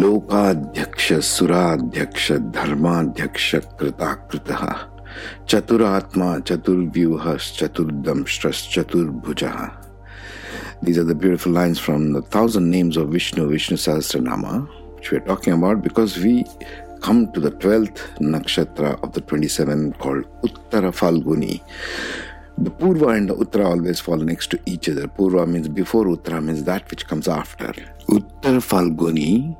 लोकाध्यक्ष सुराध्यक्ष धर्माध्यक्ष कृताकृत चतुरात्मा चतुर्व्यूह चतुर्दमश्रतुर्भुज these are the lines from the thousand names of Vishnu Vishnu Sahasranama which we are talking about because we come to the twelfth nakshatra of the twenty seven called Uttara Phalguni The Purva and the Uttara always fall next to each other. Purva means before, Uttara means that which comes after. Uttara Falguni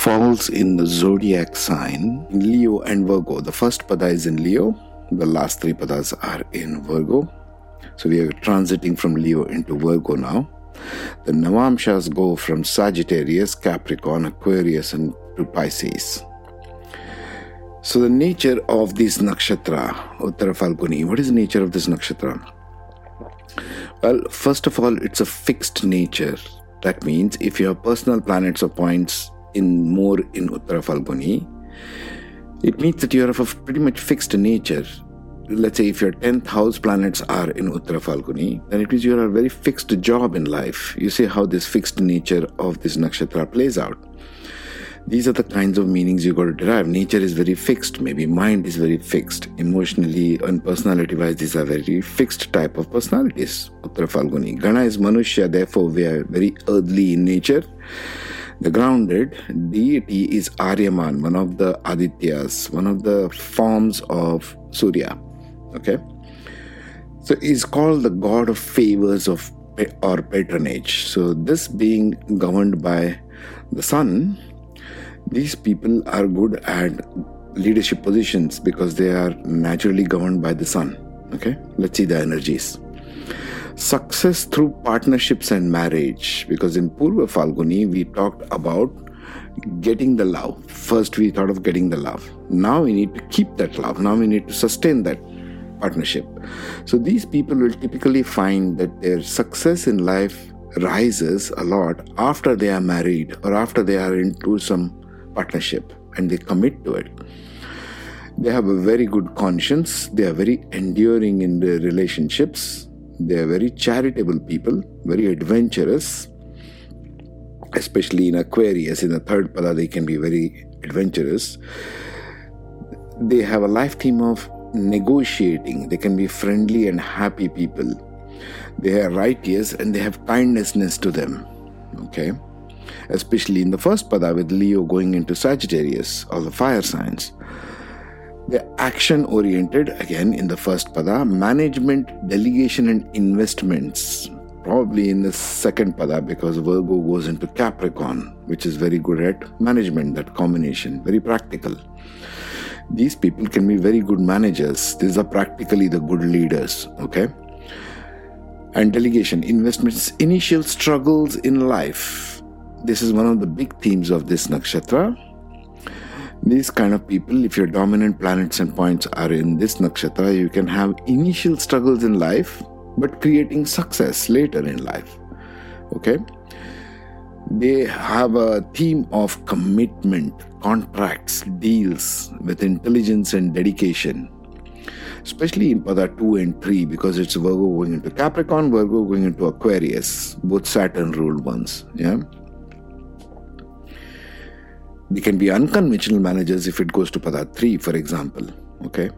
falls in the zodiac sign Leo and Virgo. The first pada is in Leo, the last three padas are in Virgo. So we are transiting from Leo into Virgo now. The Navamshas go from Sagittarius, Capricorn, Aquarius, and to Pisces. So the nature of this nakshatra, Uttara Phalguni, what is the nature of this nakshatra? Well, first of all, it's a fixed nature. That means if you have personal planets or points in more in Uttara Phalguni, it means that you are of a pretty much fixed nature let's say if your 10th house planets are in Uttara Phalguni, then it means you are a very fixed job in life. You see how this fixed nature of this nakshatra plays out. These are the kinds of meanings you got to derive. Nature is very fixed, maybe mind is very fixed. Emotionally and personality wise, these are very fixed type of personalities. Uttara Phalguni. Gana is Manushya, therefore we are very earthly in nature. The grounded deity is Aryaman, one of the Adityas, one of the forms of Surya. Okay. So he's called the god of favors of or patronage. So this being governed by the sun, these people are good at leadership positions because they are naturally governed by the sun. Okay, let's see the energies. Success through partnerships and marriage, because in Purva Phalguni we talked about getting the love. First, we thought of getting the love. Now we need to keep that love. Now we need to sustain that partnership. So these people will typically find that their success in life rises a lot after they are married or after they are into some partnership and they commit to it. They have a very good conscience, they are very enduring in their relationships, they are very charitable people, very adventurous, especially in Aquarius, in the third pada, they can be very adventurous. They have a life theme of negotiating. They can be friendly and happy people. They are righteous and they have kindnessness to them. Okay? Especially in the first pada with Leo going into Sagittarius or the fire signs. They're action oriented, again in the first pada, management, delegation, and investments. Probably in the second pada because Virgo goes into Capricorn, which is very good at management, that combination, very practical. These people can be very good managers. These are practically the good leaders, okay? And delegation, investments, initial struggles in life. This is one of the big themes of this nakshatra. These kind of people, if your dominant planets and points are in this nakshatra, you can have initial struggles in life, but creating success later in life. Okay? They have a theme of commitment, contracts, deals with intelligence and dedication, especially in Pada 2 and 3 because it's Virgo going into Capricorn, Virgo going into Aquarius, both Saturn ruled ones. Yeah. They can be unconventional managers if it goes to Pada 3, for example. Okay.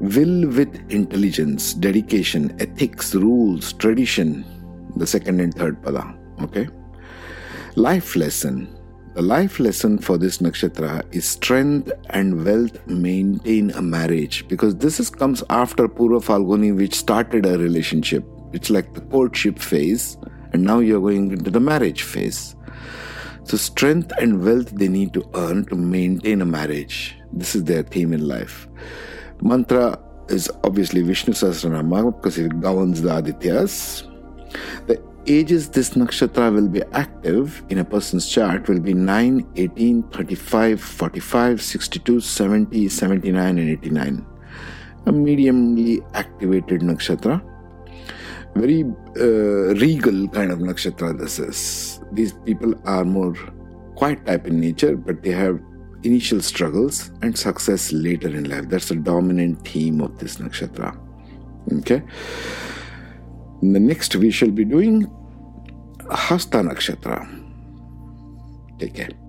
Will with intelligence, dedication, ethics, rules, tradition, the second and third Pada. Okay. Life lesson. The life lesson for this nakshatra is strength and wealth maintain a marriage because this is, comes after Purva Phalguni, which started a relationship. It's like the courtship phase, and now you're going into the marriage phase. So, strength and wealth they need to earn to maintain a marriage. This is their theme in life. Mantra is obviously Vishnu Sahasranama because it governs the Adityas. The ages this nakshatra will be active in a person's chart will be 9, 18, 35, 45, 62, 70, 79, and 89. A mediumly activated nakshatra. Very uh, regal kind of nakshatra this is. These people are more quiet type in nature, but they have initial struggles and success later in life. That's the dominant theme of this nakshatra. Okay. The next we shall be doing Hasta Nakshatra. Take care.